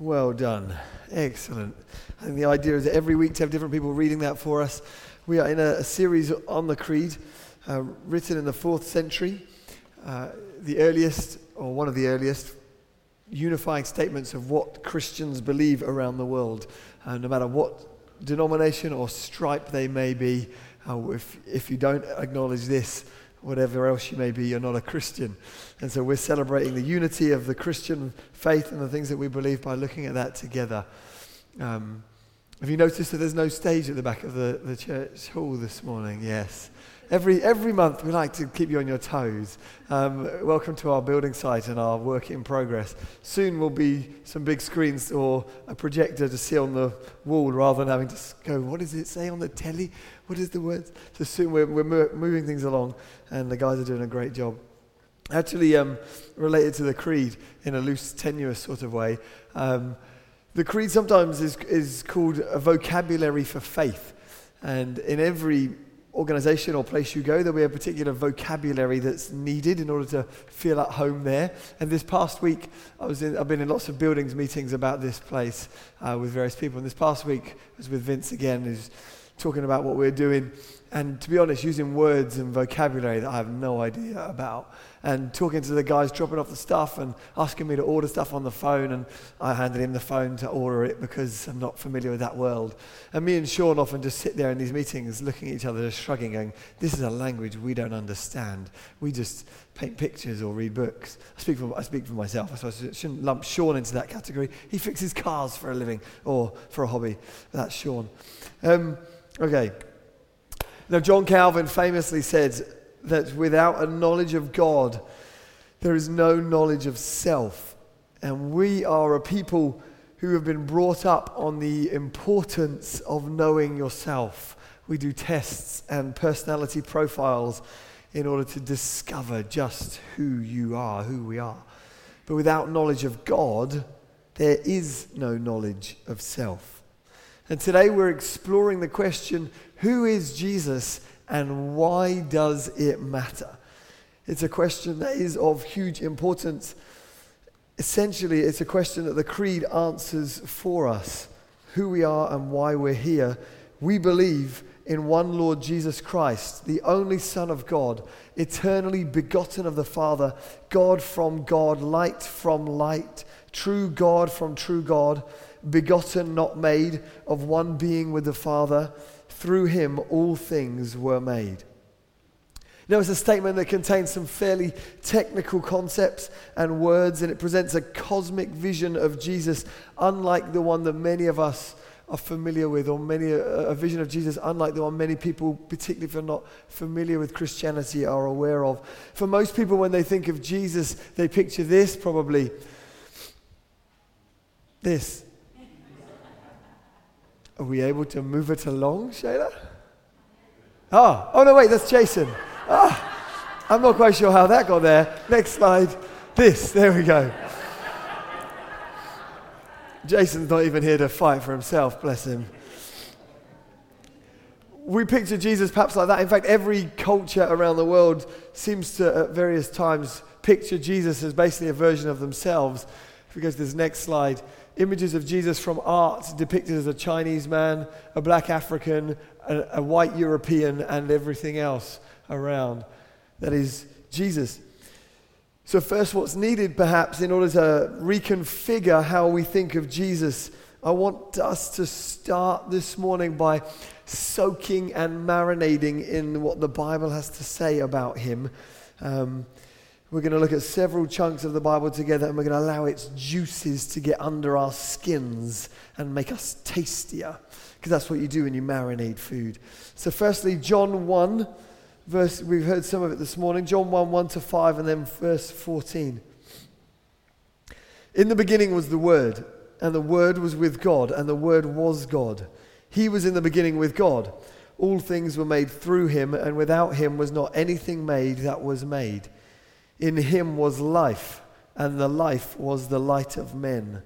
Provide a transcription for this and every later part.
Well done. Excellent. And the idea is that every week to have different people reading that for us. We are in a, a series on the Creed, uh, written in the fourth century, uh, the earliest, or one of the earliest, unifying statements of what Christians believe around the world, uh, no matter what denomination or stripe they may be. Uh, if, if you don't acknowledge this, whatever else you may be, you're not a Christian. And so we're celebrating the unity of the Christian faith and the things that we believe by looking at that together. Um, have you noticed that there's no stage at the back of the, the church hall this morning? Yes. Every, every month we like to keep you on your toes. Um, welcome to our building site and our work in progress. Soon will be some big screens or a projector to see on the wall rather than having to go, what does it say on the telly? What is the word? So soon we're, we're moving things along and the guys are doing a great job. Actually, um, related to the creed in a loose, tenuous sort of way, um, the creed sometimes is, is called a vocabulary for faith. And in every organization or place you go, there'll be a particular vocabulary that's needed in order to feel at home there. And this past week, I was in, I've been in lots of buildings meetings about this place uh, with various people. And this past week I was with Vince again, who's talking about what we're doing. And to be honest, using words and vocabulary that I have no idea about and talking to the guys dropping off the stuff and asking me to order stuff on the phone. And I handed him the phone to order it because I'm not familiar with that world. And me and Sean often just sit there in these meetings looking at each other, just shrugging, going, This is a language we don't understand. We just paint pictures or read books. I speak for, I speak for myself. I I shouldn't lump Sean into that category. He fixes cars for a living or for a hobby. That's Sean. Um, okay. Now, John Calvin famously said, that without a knowledge of God, there is no knowledge of self. And we are a people who have been brought up on the importance of knowing yourself. We do tests and personality profiles in order to discover just who you are, who we are. But without knowledge of God, there is no knowledge of self. And today we're exploring the question who is Jesus and why does it matter? It's a question that is of huge importance. Essentially, it's a question that the Creed answers for us who we are and why we're here. We believe in one Lord Jesus Christ, the only Son of God, eternally begotten of the Father, God from God, light from light, true God from true God, begotten, not made, of one being with the Father through him all things were made. Now, it's a statement that contains some fairly technical concepts and words, and it presents a cosmic vision of Jesus, unlike the one that many of us are familiar with, or many a, vision of Jesus unlike the one many people, particularly if they're not familiar with Christianity, are aware of. For most people, when they think of Jesus, they picture this probably. This. Are we able to move it along, Shayla? Oh, oh no, wait, that's Jason. Ah, I'm not quite sure how that got there. Next slide. This, there we go. Jason's not even here to fight for himself, bless him. We picture Jesus perhaps like that. In fact, every culture around the world seems to, at various times, picture Jesus as basically a version of themselves. If we go to this next slide, images of Jesus from art depicted as a Chinese man, a black African, a, a white European, and everything else around. That is Jesus. So, first, what's needed perhaps in order to reconfigure how we think of Jesus, I want us to start this morning by soaking and marinating in what the Bible has to say about him. Um, we're going to look at several chunks of the Bible together and we're going to allow its juices to get under our skins and make us tastier. Because that's what you do when you marinate food. So, firstly, John 1, verse, we've heard some of it this morning. John 1, 1 to 5, and then verse 14. In the beginning was the Word, and the Word was with God, and the Word was God. He was in the beginning with God. All things were made through him, and without him was not anything made that was made. In him was life, and the life was the light of men.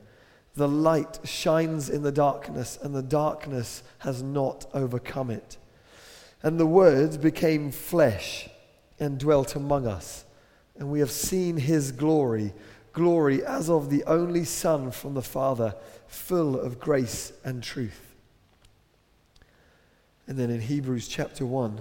The light shines in the darkness, and the darkness has not overcome it. And the Word became flesh and dwelt among us, and we have seen his glory, glory as of the only Son from the Father, full of grace and truth. And then in Hebrews chapter 1,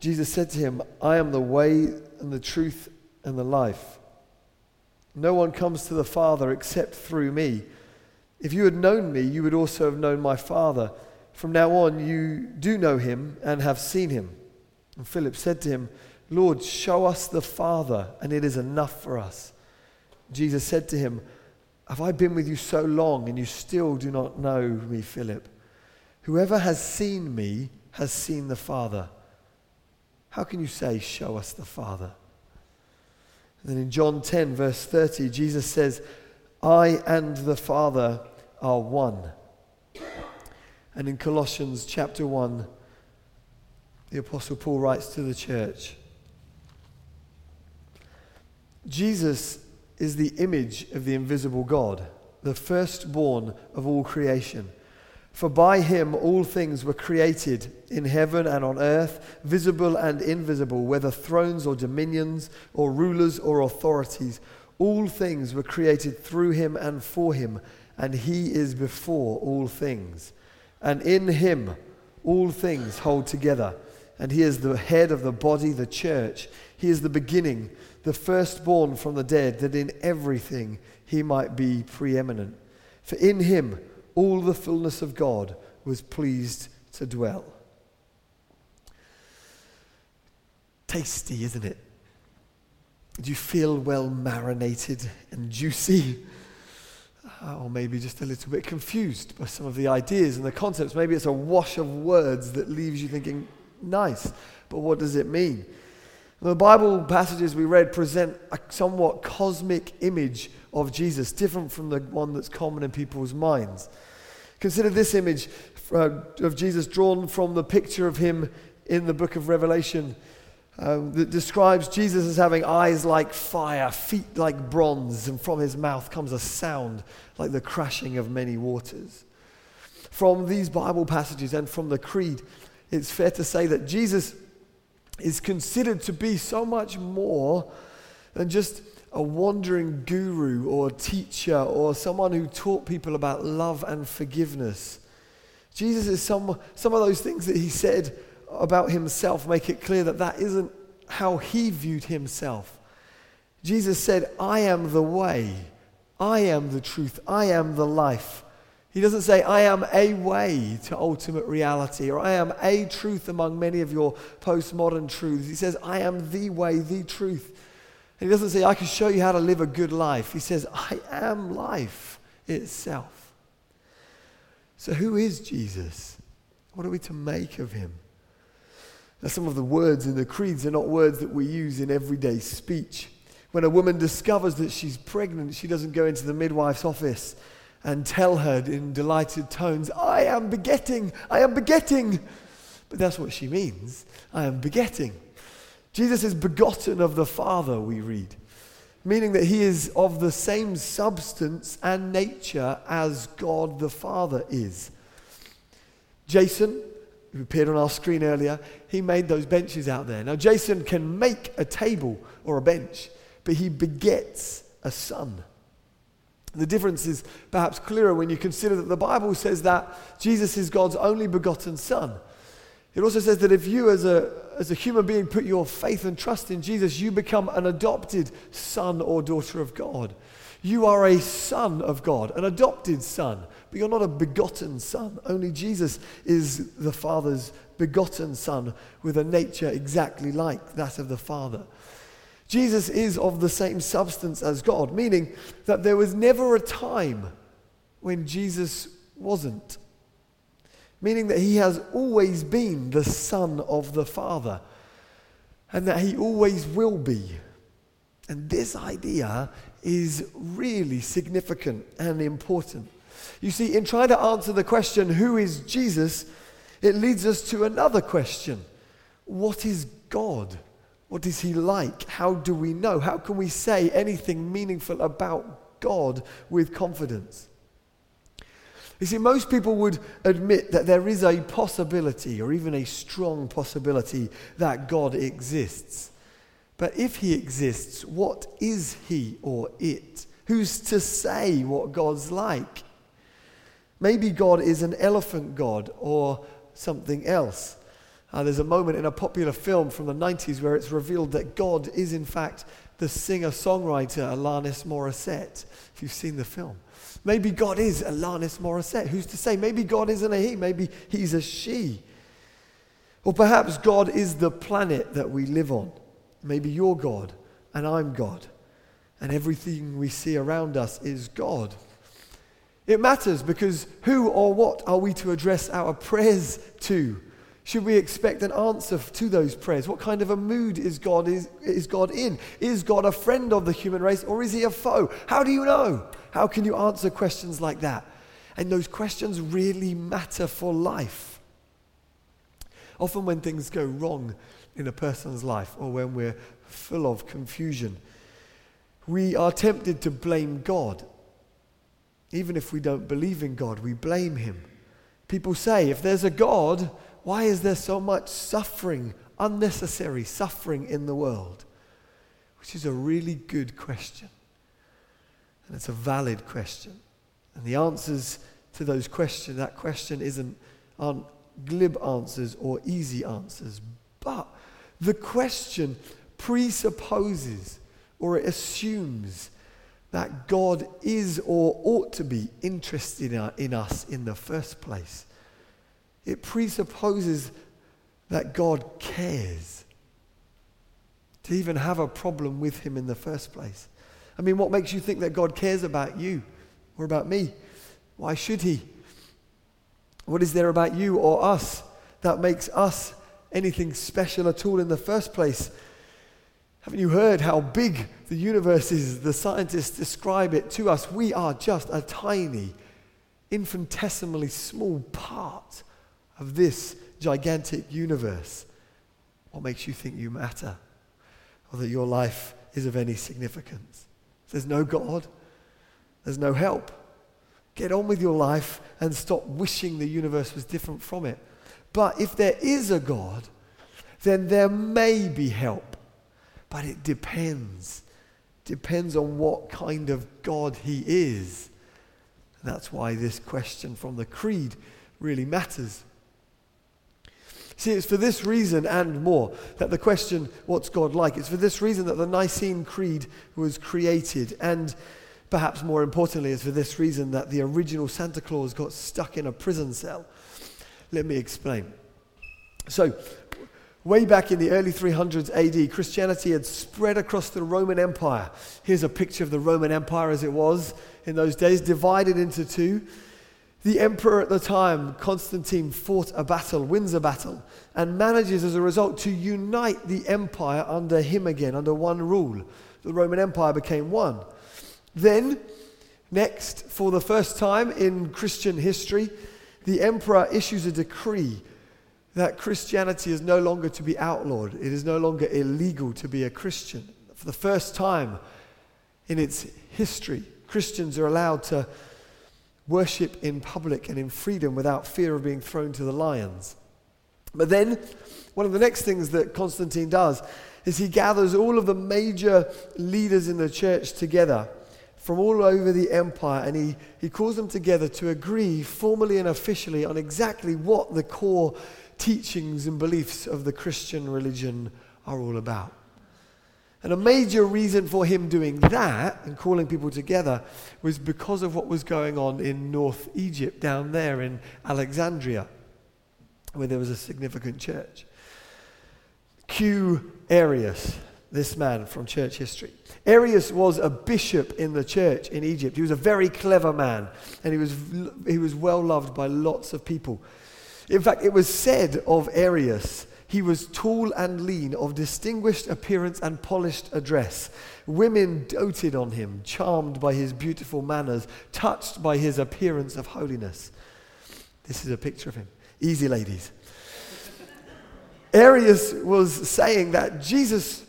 Jesus said to him, I am the way and the truth and the life. No one comes to the Father except through me. If you had known me, you would also have known my Father. From now on, you do know him and have seen him. And Philip said to him, Lord, show us the Father, and it is enough for us. Jesus said to him, Have I been with you so long, and you still do not know me, Philip? Whoever has seen me has seen the Father. How can you say, Show us the Father? And then in John 10, verse 30, Jesus says, I and the Father are one. And in Colossians chapter 1, the Apostle Paul writes to the church Jesus is the image of the invisible God, the firstborn of all creation. For by him all things were created in heaven and on earth, visible and invisible, whether thrones or dominions or rulers or authorities. All things were created through him and for him, and he is before all things. And in him all things hold together. And he is the head of the body, the church. He is the beginning, the firstborn from the dead, that in everything he might be preeminent. For in him, all the fullness of God was pleased to dwell. Tasty, isn't it? Do you feel well marinated and juicy? Uh, or maybe just a little bit confused by some of the ideas and the concepts. Maybe it's a wash of words that leaves you thinking, nice, but what does it mean? The Bible passages we read present a somewhat cosmic image of Jesus, different from the one that's common in people's minds. Consider this image uh, of Jesus drawn from the picture of him in the book of Revelation um, that describes Jesus as having eyes like fire, feet like bronze, and from his mouth comes a sound like the crashing of many waters. From these Bible passages and from the Creed, it's fair to say that Jesus is considered to be so much more than just a wandering guru or teacher or someone who taught people about love and forgiveness. Jesus is some, some of those things that he said about himself make it clear that that isn't how he viewed himself. Jesus said, I am the way, I am the truth, I am the life. He doesn't say, I am a way to ultimate reality, or I am a truth among many of your postmodern truths. He says, I am the way, the truth. He doesn't say, I can show you how to live a good life. He says, I am life itself. So, who is Jesus? What are we to make of him? Now, some of the words in the creeds are not words that we use in everyday speech. When a woman discovers that she's pregnant, she doesn't go into the midwife's office and tell her in delighted tones, I am begetting, I am begetting. But that's what she means. I am begetting. Jesus is begotten of the Father, we read, meaning that he is of the same substance and nature as God the Father is. Jason, who appeared on our screen earlier, he made those benches out there. Now, Jason can make a table or a bench, but he begets a son. The difference is perhaps clearer when you consider that the Bible says that Jesus is God's only begotten Son. It also says that if you, as a, as a human being, put your faith and trust in Jesus, you become an adopted son or daughter of God. You are a son of God, an adopted son, but you're not a begotten son. Only Jesus is the Father's begotten son with a nature exactly like that of the Father. Jesus is of the same substance as God, meaning that there was never a time when Jesus wasn't meaning that he has always been the Son of the Father. and that he always will be. And this idea is really significant and important. You see, in trying to answer the question, who is Jesus, it leads us to another question What is God? What is he like? How do we know? How can we say anything meaningful about God with confidence? You see, most people would admit that there is a possibility, or even a strong possibility, that God exists. But if he exists, what is he or it? Who's to say what God's like? Maybe God is an elephant god or something else. Uh, there's a moment in a popular film from the 90s where it's revealed that God is, in fact, the singer songwriter Alanis Morissette, if you've seen the film. Maybe God is Alanis Morissette. Who's to say? Maybe God isn't a he, maybe he's a she. Or perhaps God is the planet that we live on. Maybe you're God and I'm God, and everything we see around us is God. It matters because who or what are we to address our prayers to? Should we expect an answer to those prayers? What kind of a mood is God, is, is God in? Is God a friend of the human race or is he a foe? How do you know? How can you answer questions like that? And those questions really matter for life. Often, when things go wrong in a person's life or when we're full of confusion, we are tempted to blame God. Even if we don't believe in God, we blame Him. People say, if there's a God, why is there so much suffering, unnecessary suffering in the world? Which is a really good question. And it's a valid question. And the answers to those questions, that question isn't, aren't glib answers or easy answers. But the question presupposes or it assumes that God is or ought to be interested in us in the first place. It presupposes that God cares to even have a problem with Him in the first place. I mean, what makes you think that God cares about you or about me? Why should He? What is there about you or us that makes us anything special at all in the first place? Haven't you heard how big the universe is? The scientists describe it to us. We are just a tiny, infinitesimally small part of this gigantic universe. What makes you think you matter or that your life is of any significance? There's no God, there's no help. Get on with your life and stop wishing the universe was different from it. But if there is a God, then there may be help. But it depends. Depends on what kind of God he is. That's why this question from the creed really matters. See, it's for this reason and more that the question, what's God like? It's for this reason that the Nicene Creed was created. And perhaps more importantly, it's for this reason that the original Santa Claus got stuck in a prison cell. Let me explain. So, way back in the early 300s AD, Christianity had spread across the Roman Empire. Here's a picture of the Roman Empire as it was in those days, divided into two. The emperor at the time, Constantine, fought a battle, wins a battle, and manages as a result to unite the empire under him again, under one rule. The Roman Empire became one. Then, next, for the first time in Christian history, the emperor issues a decree that Christianity is no longer to be outlawed. It is no longer illegal to be a Christian. For the first time in its history, Christians are allowed to worship in public and in freedom without fear of being thrown to the lions. But then, one of the next things that Constantine does is he gathers all of the major leaders in the church together from all over the empire and he, he calls them together to agree formally and officially on exactly what the core teachings and beliefs of the Christian religion are all about. And a major reason for him doing that and calling people together was because of what was going on in North Egypt, down there in Alexandria, where there was a significant church. Q. Arius, this man from church history. Arius was a bishop in the church in Egypt. He was a very clever man, and he was, he was well loved by lots of people. In fact, it was said of Arius he was tall and lean, of distinguished appearance and polished address. Women doted on him, charmed by his beautiful manners, touched by his appearance of holiness. This is a picture of him. Easy, ladies. Arius was saying that Jesus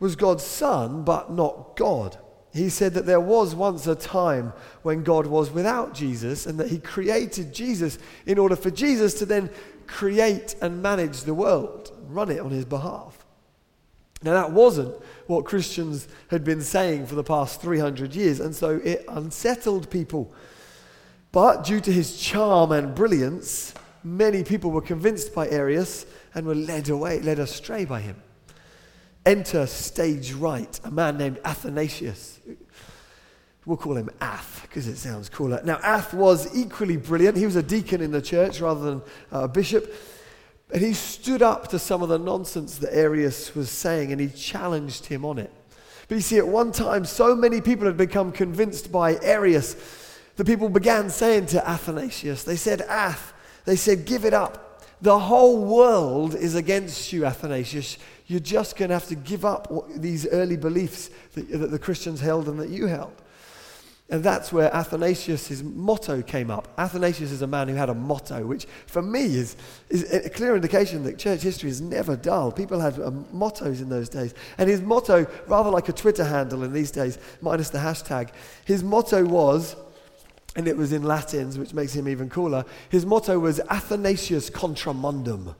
was God's son, but not God. He said that there was once a time when God was without Jesus and that he created Jesus in order for Jesus to then create and manage the world, run it on his behalf. Now, that wasn't what Christians had been saying for the past 300 years, and so it unsettled people. But due to his charm and brilliance, many people were convinced by Arius and were led away, led astray by him. Enter stage right, a man named Athanasius. We'll call him Ath because it sounds cooler. Now, Ath was equally brilliant. He was a deacon in the church rather than a bishop. And he stood up to some of the nonsense that Arius was saying and he challenged him on it. But you see, at one time, so many people had become convinced by Arius, the people began saying to Athanasius, they said, Ath, they said, give it up. The whole world is against you, Athanasius. You're just going to have to give up these early beliefs that, that the Christians held and that you held. And that's where Athanasius' motto came up. Athanasius is a man who had a motto, which for me is, is a clear indication that church history is never dull. People had um, mottos in those days. And his motto, rather like a Twitter handle in these days, minus the hashtag, his motto was, and it was in Latins, which makes him even cooler, his motto was Athanasius contra mundum.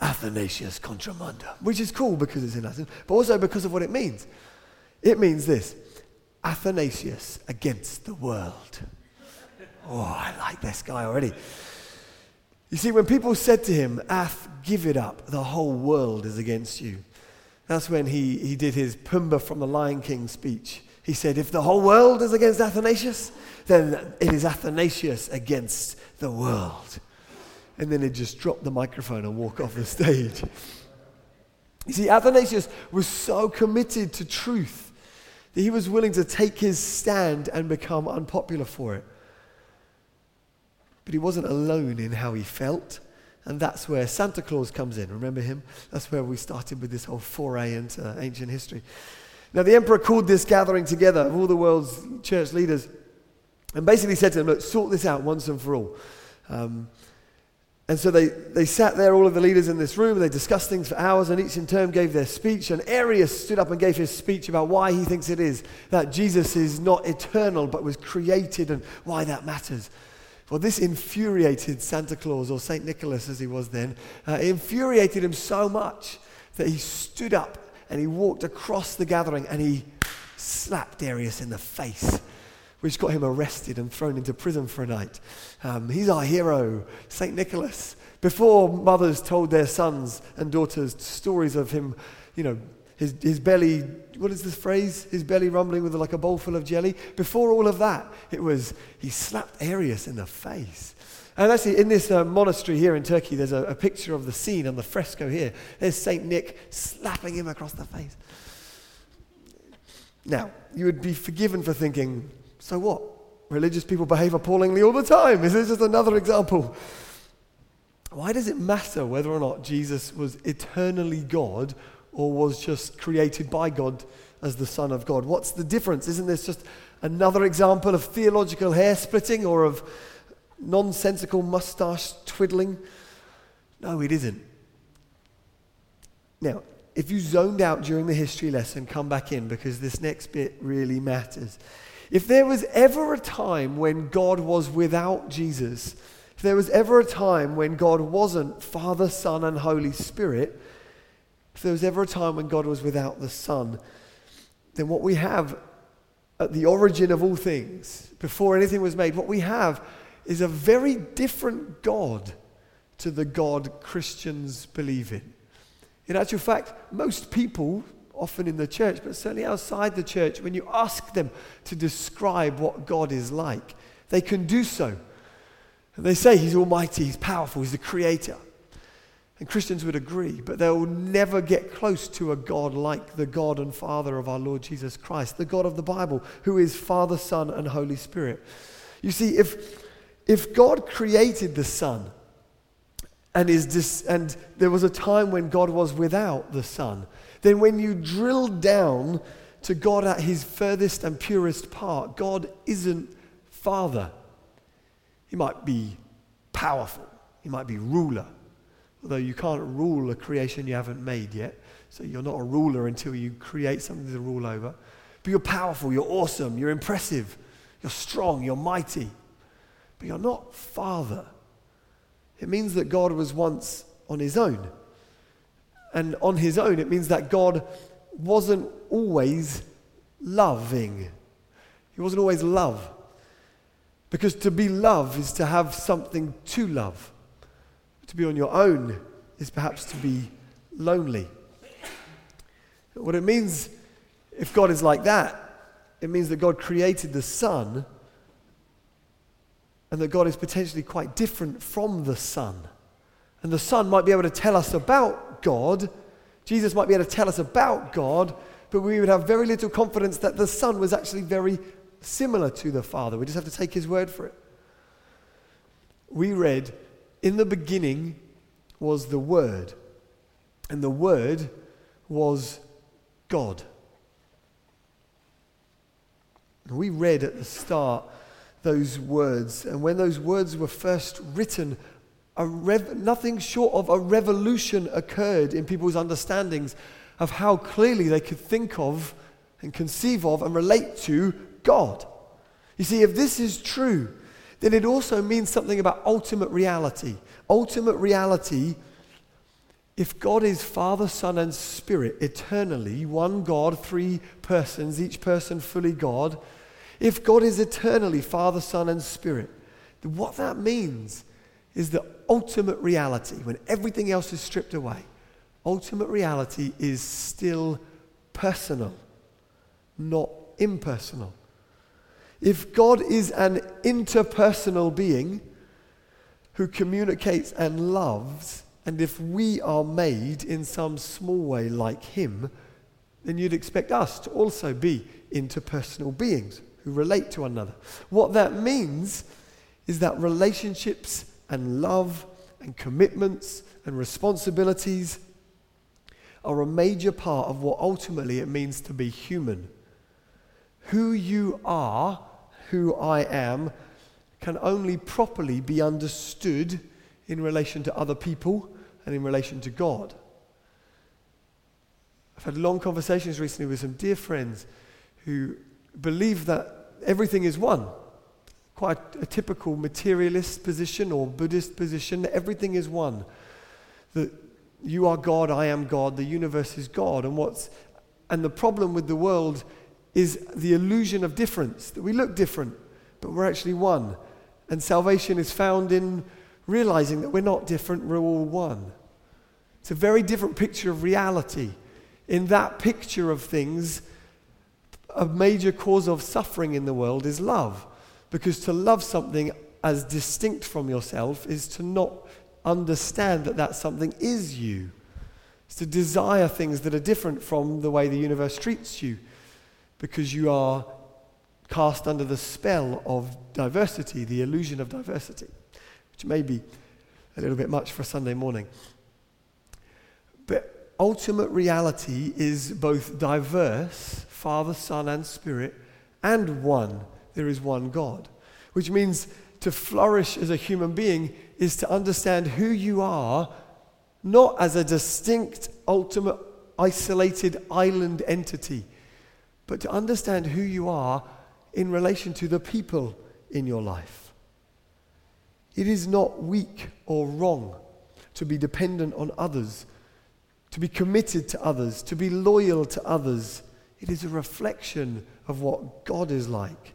Athanasius contra mundum, which is cool because it's in Latin, but also because of what it means. It means this Athanasius against the world. Oh, I like this guy already. You see, when people said to him, Ath, give it up, the whole world is against you. That's when he, he did his Pumbaa from the Lion King speech. He said, If the whole world is against Athanasius, then it is Athanasius against the world. And then he'd just dropped the microphone and walk off the stage. You see, Athanasius was so committed to truth he was willing to take his stand and become unpopular for it. But he wasn't alone in how he felt. And that's where Santa Claus comes in. Remember him? That's where we started with this whole foray into ancient history. Now, the emperor called this gathering together of all the world's church leaders and basically said to them, Look, sort this out once and for all. Um, and so they, they sat there, all of the leaders in this room, and they discussed things for hours, and each in turn gave their speech. And Arius stood up and gave his speech about why he thinks it is that Jesus is not eternal but was created and why that matters. Well, this infuriated Santa Claus, or St. Nicholas as he was then. Uh, it infuriated him so much that he stood up and he walked across the gathering and he slapped Arius in the face which got him arrested and thrown into prison for a night. Um, he's our hero, St. Nicholas. Before mothers told their sons and daughters stories of him, you know, his, his belly, what is this phrase? His belly rumbling with like a bowl full of jelly. Before all of that, it was he slapped Arius in the face. And actually, in this uh, monastery here in Turkey, there's a, a picture of the scene on the fresco here. There's St. Nick slapping him across the face. Now, you would be forgiven for thinking, so what? Religious people behave appallingly all the time. Is this just another example? Why does it matter whether or not Jesus was eternally God or was just created by God as the Son of God? What's the difference? Isn't this just another example of theological hair splitting or of nonsensical mustache twiddling? No, it isn't. Now, if you zoned out during the history lesson, come back in because this next bit really matters. If there was ever a time when God was without Jesus, if there was ever a time when God wasn't Father, Son, and Holy Spirit, if there was ever a time when God was without the Son, then what we have at the origin of all things, before anything was made, what we have is a very different God to the God Christians believe in. In actual fact, most people often in the church, but certainly outside the church, when you ask them to describe what God is like, they can do so. And they say He's almighty, He's powerful, He's the creator. And Christians would agree, but they'll never get close to a God like the God and Father of our Lord Jesus Christ, the God of the Bible, who is Father, Son, and Holy Spirit. You see, if, if God created the Son, and, is dis- and there was a time when God was without the Son. Then, when you drill down to God at his furthest and purest part, God isn't Father. He might be powerful, he might be ruler, although you can't rule a creation you haven't made yet. So you're not a ruler until you create something to rule over. But you're powerful, you're awesome, you're impressive, you're strong, you're mighty. But you're not Father. It means that God was once on his own. And on his own, it means that God wasn't always loving. He wasn't always love. Because to be love is to have something to love. To be on your own is perhaps to be lonely. What it means, if God is like that, it means that God created the Son and that God is potentially quite different from the Son. And the Son might be able to tell us about God, Jesus might be able to tell us about God, but we would have very little confidence that the Son was actually very similar to the Father. We just have to take his word for it. We read, In the beginning was the Word, and the Word was God. We read at the start those words, and when those words were first written, rev- nothing short of a revolution occurred in people's understandings of how clearly they could think of and conceive of and relate to God. You see, if this is true, then it also means something about ultimate reality. Ultimate reality if God is Father, Son, and Spirit eternally, one God, three persons, each person fully God, if God is eternally Father, Son, and Spirit, then what that means is the ultimate reality, when everything else is stripped away, ultimate reality is still personal, not impersonal. If God is an interpersonal being who communicates and loves, and if we are made in some small way like him, then you'd expect us to also be interpersonal beings who relate to one another. What that means is that relationships and love and commitments and responsibilities are a major part of what ultimately it means to be human. Who you are, who I am, can only properly be understood in relation to other people and in relation to God. I've had long conversations recently with some dear friends who believe that everything is one. Quite a typical materialist position or Buddhist position, everything is one. That you are God, I am God, the universe is God. And what's and the problem with the world is the illusion of difference, that we look different, but we're actually one. And salvation is found in realizing that we're not different, we're all one. It's a very different picture of reality. In that picture of things, a major cause of suffering in the world is love. Because to love something as distinct from yourself is to not understand that that something is you. It's to desire things that are different from the way the universe treats you because you are cast under the spell of diversity, the illusion of diversity, which may be a little bit much for a Sunday morning. But ultimate reality is both diverse, Father, Son, and Spirit, and one. There is one God. Which means to flourish as a human being is to understand who you are, not as a distinct, ultimate, isolated island entity, but to understand who you are in relation to the people in your life. It is not weak or wrong to be dependent on others to be committed to others, to be loyal to others. It is a reflection of what God is like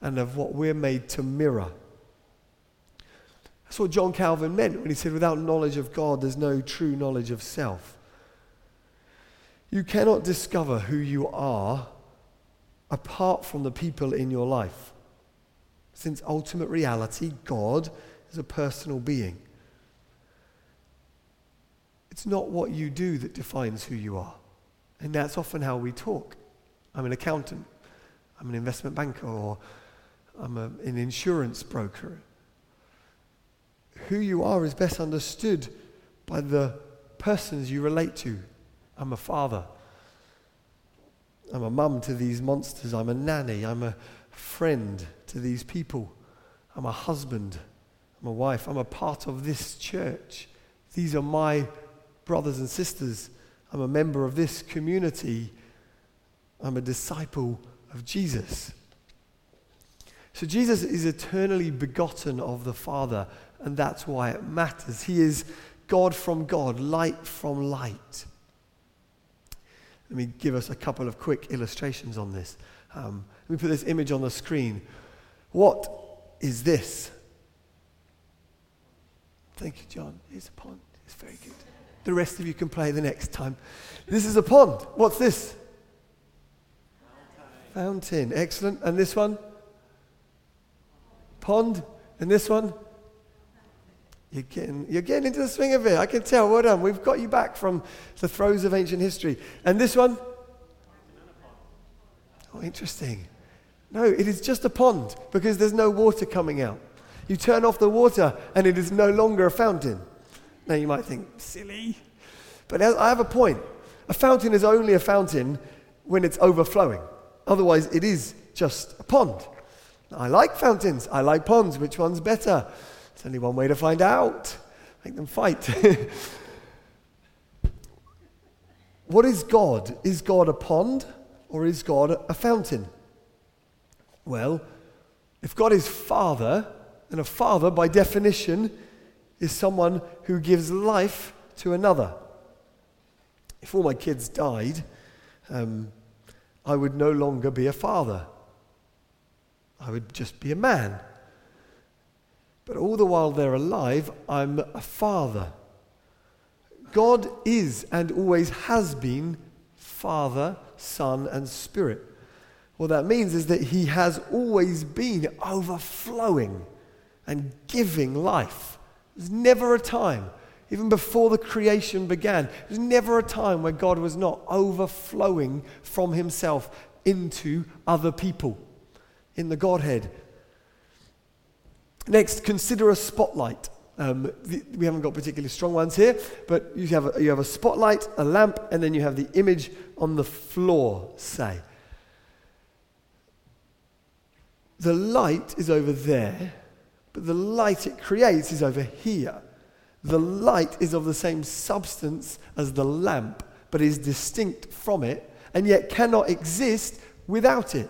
and of what we're made to mirror. That's what John Calvin meant when he said, without knowledge of God, there's no true knowledge of self. You cannot discover who you are apart from the people in your life. Since ultimate reality, God, is a personal being. It's not what you do that defines who you are. And that's often how we talk. I'm an accountant, I'm an investment banker, or I'm a, an insurance broker. who you are is best understood by the persons you relate to. I'm a father. I'm a mum to these monsters. I'm a nanny. I'm a friend to these people. I'm a husband. I'm a wife. I'm a part of this church. These are my brothers and sisters. I'm a member of this community. I'm a disciple of Jesus. So Jesus is eternally begotten of the Father, and that's why it matters. He is God from God, light from light. Let me give us a couple of quick illustrations on this. Um, let me put this image on the screen. What is this? Thank you, John. It's a pond. It's very good. The rest of you can play the next time. This is a pond. What's this? Fountain. Excellent. And this one? Pond. And this one? You're getting, you're getting into the swing of it. I can tell. Well done. We've got you back from the throes of ancient history. And this one? Oh, interesting. No, it is just a pond because there's no water coming out. You turn off the water and it is no longer a fountain. Now you might think, silly. But I have a point. A fountain is only a fountain when it's overflowing. Otherwise, it is just a pond. I like fountains. I like ponds. Which one's better? There's only one way to find out. Make them fight. what is God? Is God a pond or is God a fountain? Well, if God is Father, then a father, by definition, is someone who gives life to another. If all my kids died, um, I would no longer be a father. I would just be a man. But all the while they're alive, I'm a father. God is and always has been Father, Son, and Spirit. What that means is that He has always been overflowing and giving life. There's never a time, even before the creation began, there's never a time where God was not overflowing from Himself into other people in the Godhead. Next, consider a spotlight. Um, the, we haven't got particularly strong ones here, but you have, a, you have a spotlight, a lamp, and then you have the image on the floor, say. The light is over there, but the light it creates is over here. The light is of the same substance as the lamp, but is distinct from it, and yet cannot exist without it.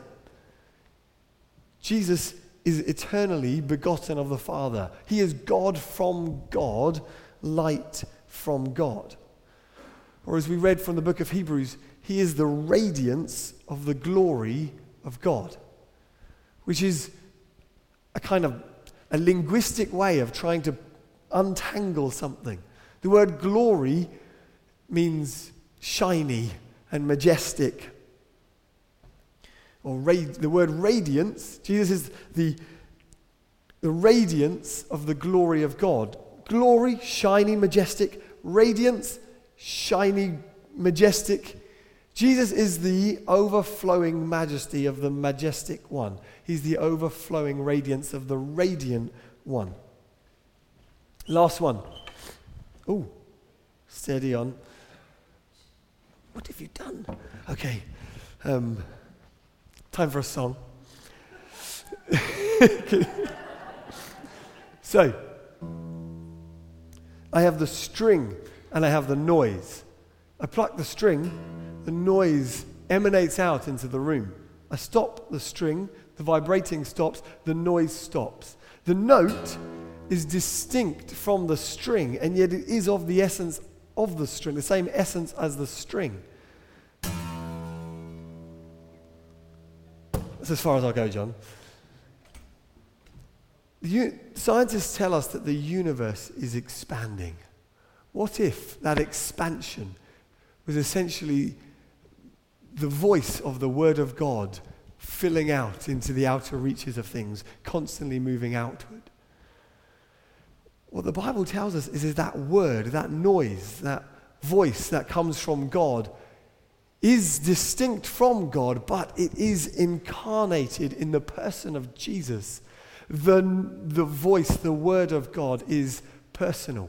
Jesus is eternally begotten of the Father. He is God from God, light from God. Or as we read from the book of Hebrews, he is the radiance of the glory of God, which is a kind of a linguistic way of trying to untangle something. The word glory means shiny and majestic or the word radiance, Jesus is the, the radiance of the glory of God. Glory, shiny, majestic. Radiance, shiny, majestic. Jesus is the overflowing majesty of the majestic one. He's the overflowing radiance of the radiant one. Last one. Oh, steady on. What have you done? Okay. Um, Time for a song. so, I have the string and I have the noise. I pluck the string, the noise emanates out into the room. I stop the string, the vibrating stops, the noise stops. The note is distinct from the string, and yet it is of the essence of the string, the same essence as the string. That's as far as I'll go, John. scientists tell us that the universe is expanding. What if that expansion was essentially the voice of the Word of God filling out into the outer reaches of things, constantly moving outward? What the Bible tells us is, is that word, that noise, that voice that comes from God is distinct from God, but it is incarnated in the person of Jesus. The, the voice, the word of God is personal.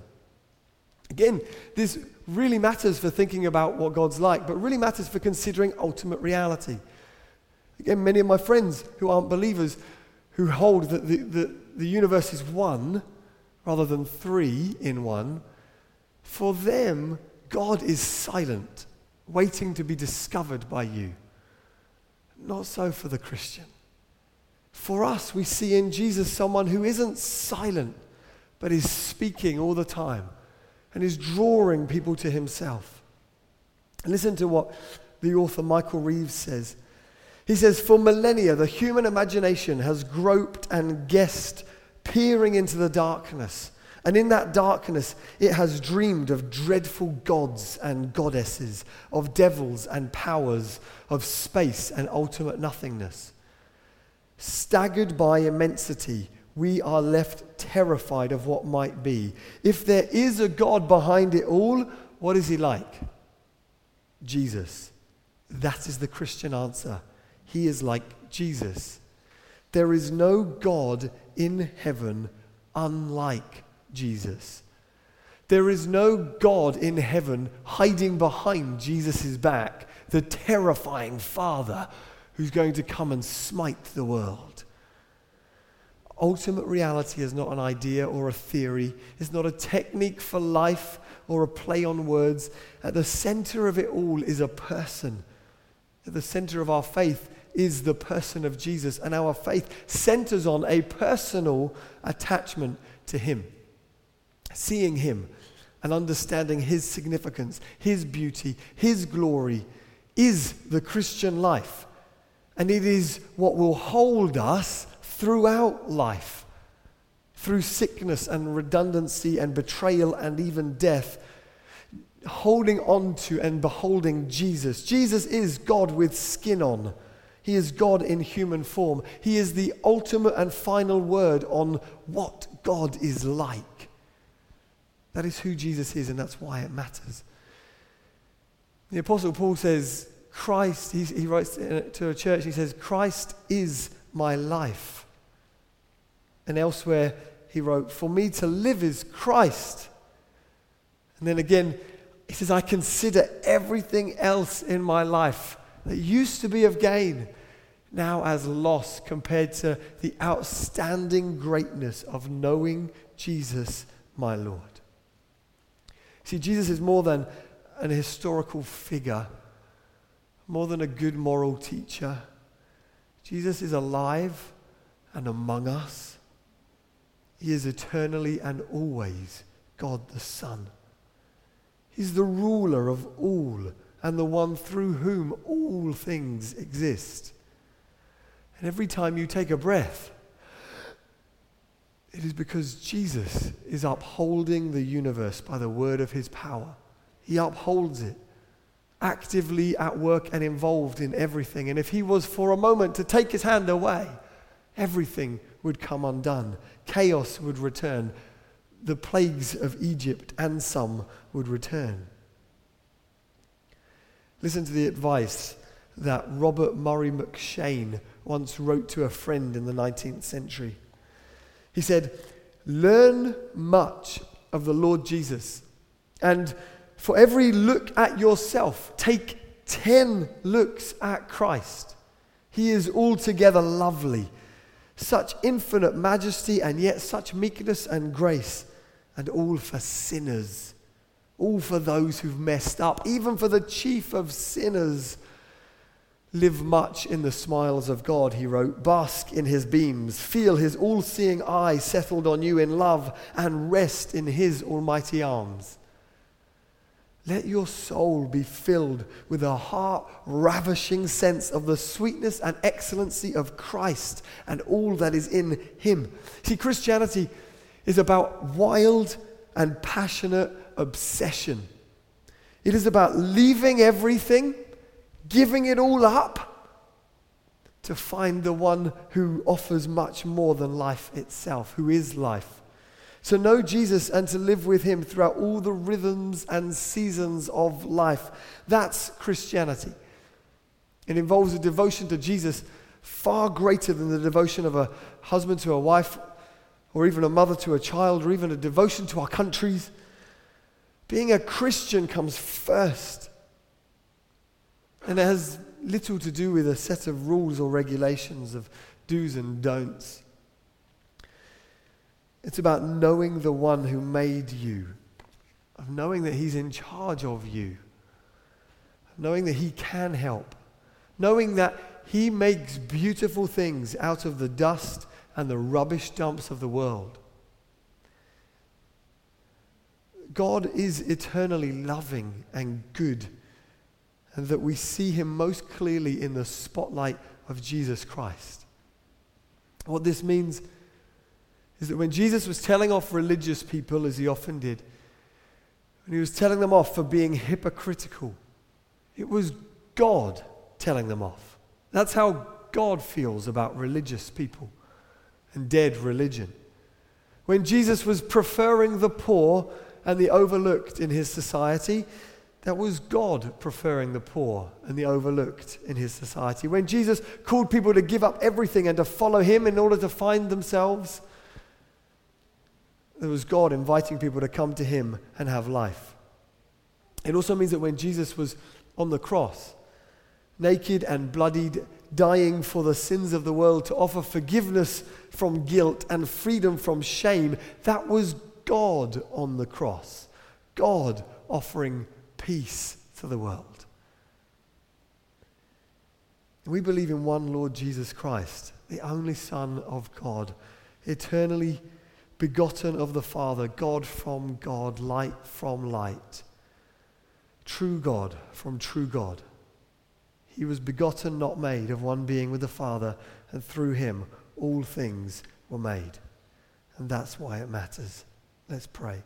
Again, this really matters for thinking about what God's like, but really matters for considering ultimate reality. Again, many of my friends who aren't believers who hold that the, the, the universe is one rather than three in one, for them, God is silent, waiting to be discovered by you. Not so for the Christian. For us, we see in Jesus someone who isn't silent, but is speaking all the time and is drawing people to himself. listen to what the author Michael Reeves says. He says, For millennia, the human imagination has groped and guessed, peering into the darkness. And in that darkness, it has dreamed of dreadful gods and goddesses, of devils and powers, of space and ultimate nothingness. Staggered by immensity, we are left terrified of what might be. If there is a God behind it all, what is he like? Jesus. That is the Christian answer. He is like Jesus. There is no God in heaven unlike Jesus. There is no God in heaven hiding behind Jesus' back, the terrifying Father who's going to come and smite the world. Ultimate reality is not an idea or a theory, it's not a technique for life or a play on words. At the center of it all is a person. At the center of our faith is the person of Jesus, and our faith centers on a personal attachment to Him. Seeing Him and understanding His significance, His beauty, His glory is the Christian life. And it is what will hold us throughout life, through sickness and redundancy and betrayal and even death holding on to and beholding Jesus. Jesus is God with skin on. He is God in human form. He is the ultimate and final word on what God is like. That is who Jesus is, and that's why it matters. The Apostle Paul says, Christ, he, writes to a church, he says, Christ is my life. And elsewhere, he wrote, For me to live is Christ. And then again, he says, I consider everything else in my life that used to be of gain now as loss compared to the outstanding greatness of knowing Jesus, my Lord. See, Jesus is more than an historical figure, more than a good moral teacher. Jesus is alive and among us. He is eternally and always God the Son. He's the ruler of all and the one through whom all things exist. And every time you take a breath, it is because Jesus is upholding the universe by the word of his power. He upholds it, actively at work and involved in everything. And if he was for a moment to take his hand away, everything would come undone. Chaos would return. The plagues of Egypt and some would return. Listen to the advice that Robert Murray M'Cheyne once wrote to a friend in the 19th century. He said, Learn much of the Lord Jesus, and for every look at yourself, take 10 looks at Christ. He is altogether lovely, such infinite majesty, and yet such meekness and grace, and all for sinners, all for those who've messed up, even for the chief of sinners Live much in the smiles of God, he wrote. Bask in his beams. Feel his all seeing eye settled on you in love and rest in his almighty arms. Let your soul be filled with a heart ravishing sense of the sweetness and excellency of Christ and all that is in him. See, Christianity is about wild and passionate obsession. It is about leaving everything giving it all up to find the one who offers much more than life itself, who is life. To know Jesus and to live with him throughout all the rhythms and seasons of life. That's Christianity. It involves a devotion to Jesus far greater than the devotion of a husband to a wife, or even a mother to a child, or even a devotion to our countries. Being a Christian comes first. And it has little to do with a set of rules or regulations of do's and don'ts. It's about knowing the one who made you, of knowing that he's in charge of you, knowing that he can help, knowing that he makes beautiful things out of the dust and the rubbish dumps of the world. God is eternally loving and good, and that we see him most clearly in the spotlight of Jesus Christ. What this means is that when Jesus was telling off religious people, as he often did, when he was telling them off for being hypocritical, it was God telling them off. That's how God feels about religious people and dead religion. When Jesus was preferring the poor and the overlooked in his society, that was God preferring the poor and the overlooked in his society. When Jesus called people to give up everything and to follow him in order to find themselves, there was God inviting people to come to him and have life. It also means that when Jesus was on the cross, naked and bloodied, dying for the sins of the world to offer forgiveness from guilt and freedom from shame, that was God on the cross. God offering peace to the world. We believe in one Lord Jesus Christ, the only Son of God, eternally begotten of the Father, God from God, light from light, true God from true God. He was begotten, not made, of one being with the Father, and through him all things were made. And that's why it matters. Let's pray.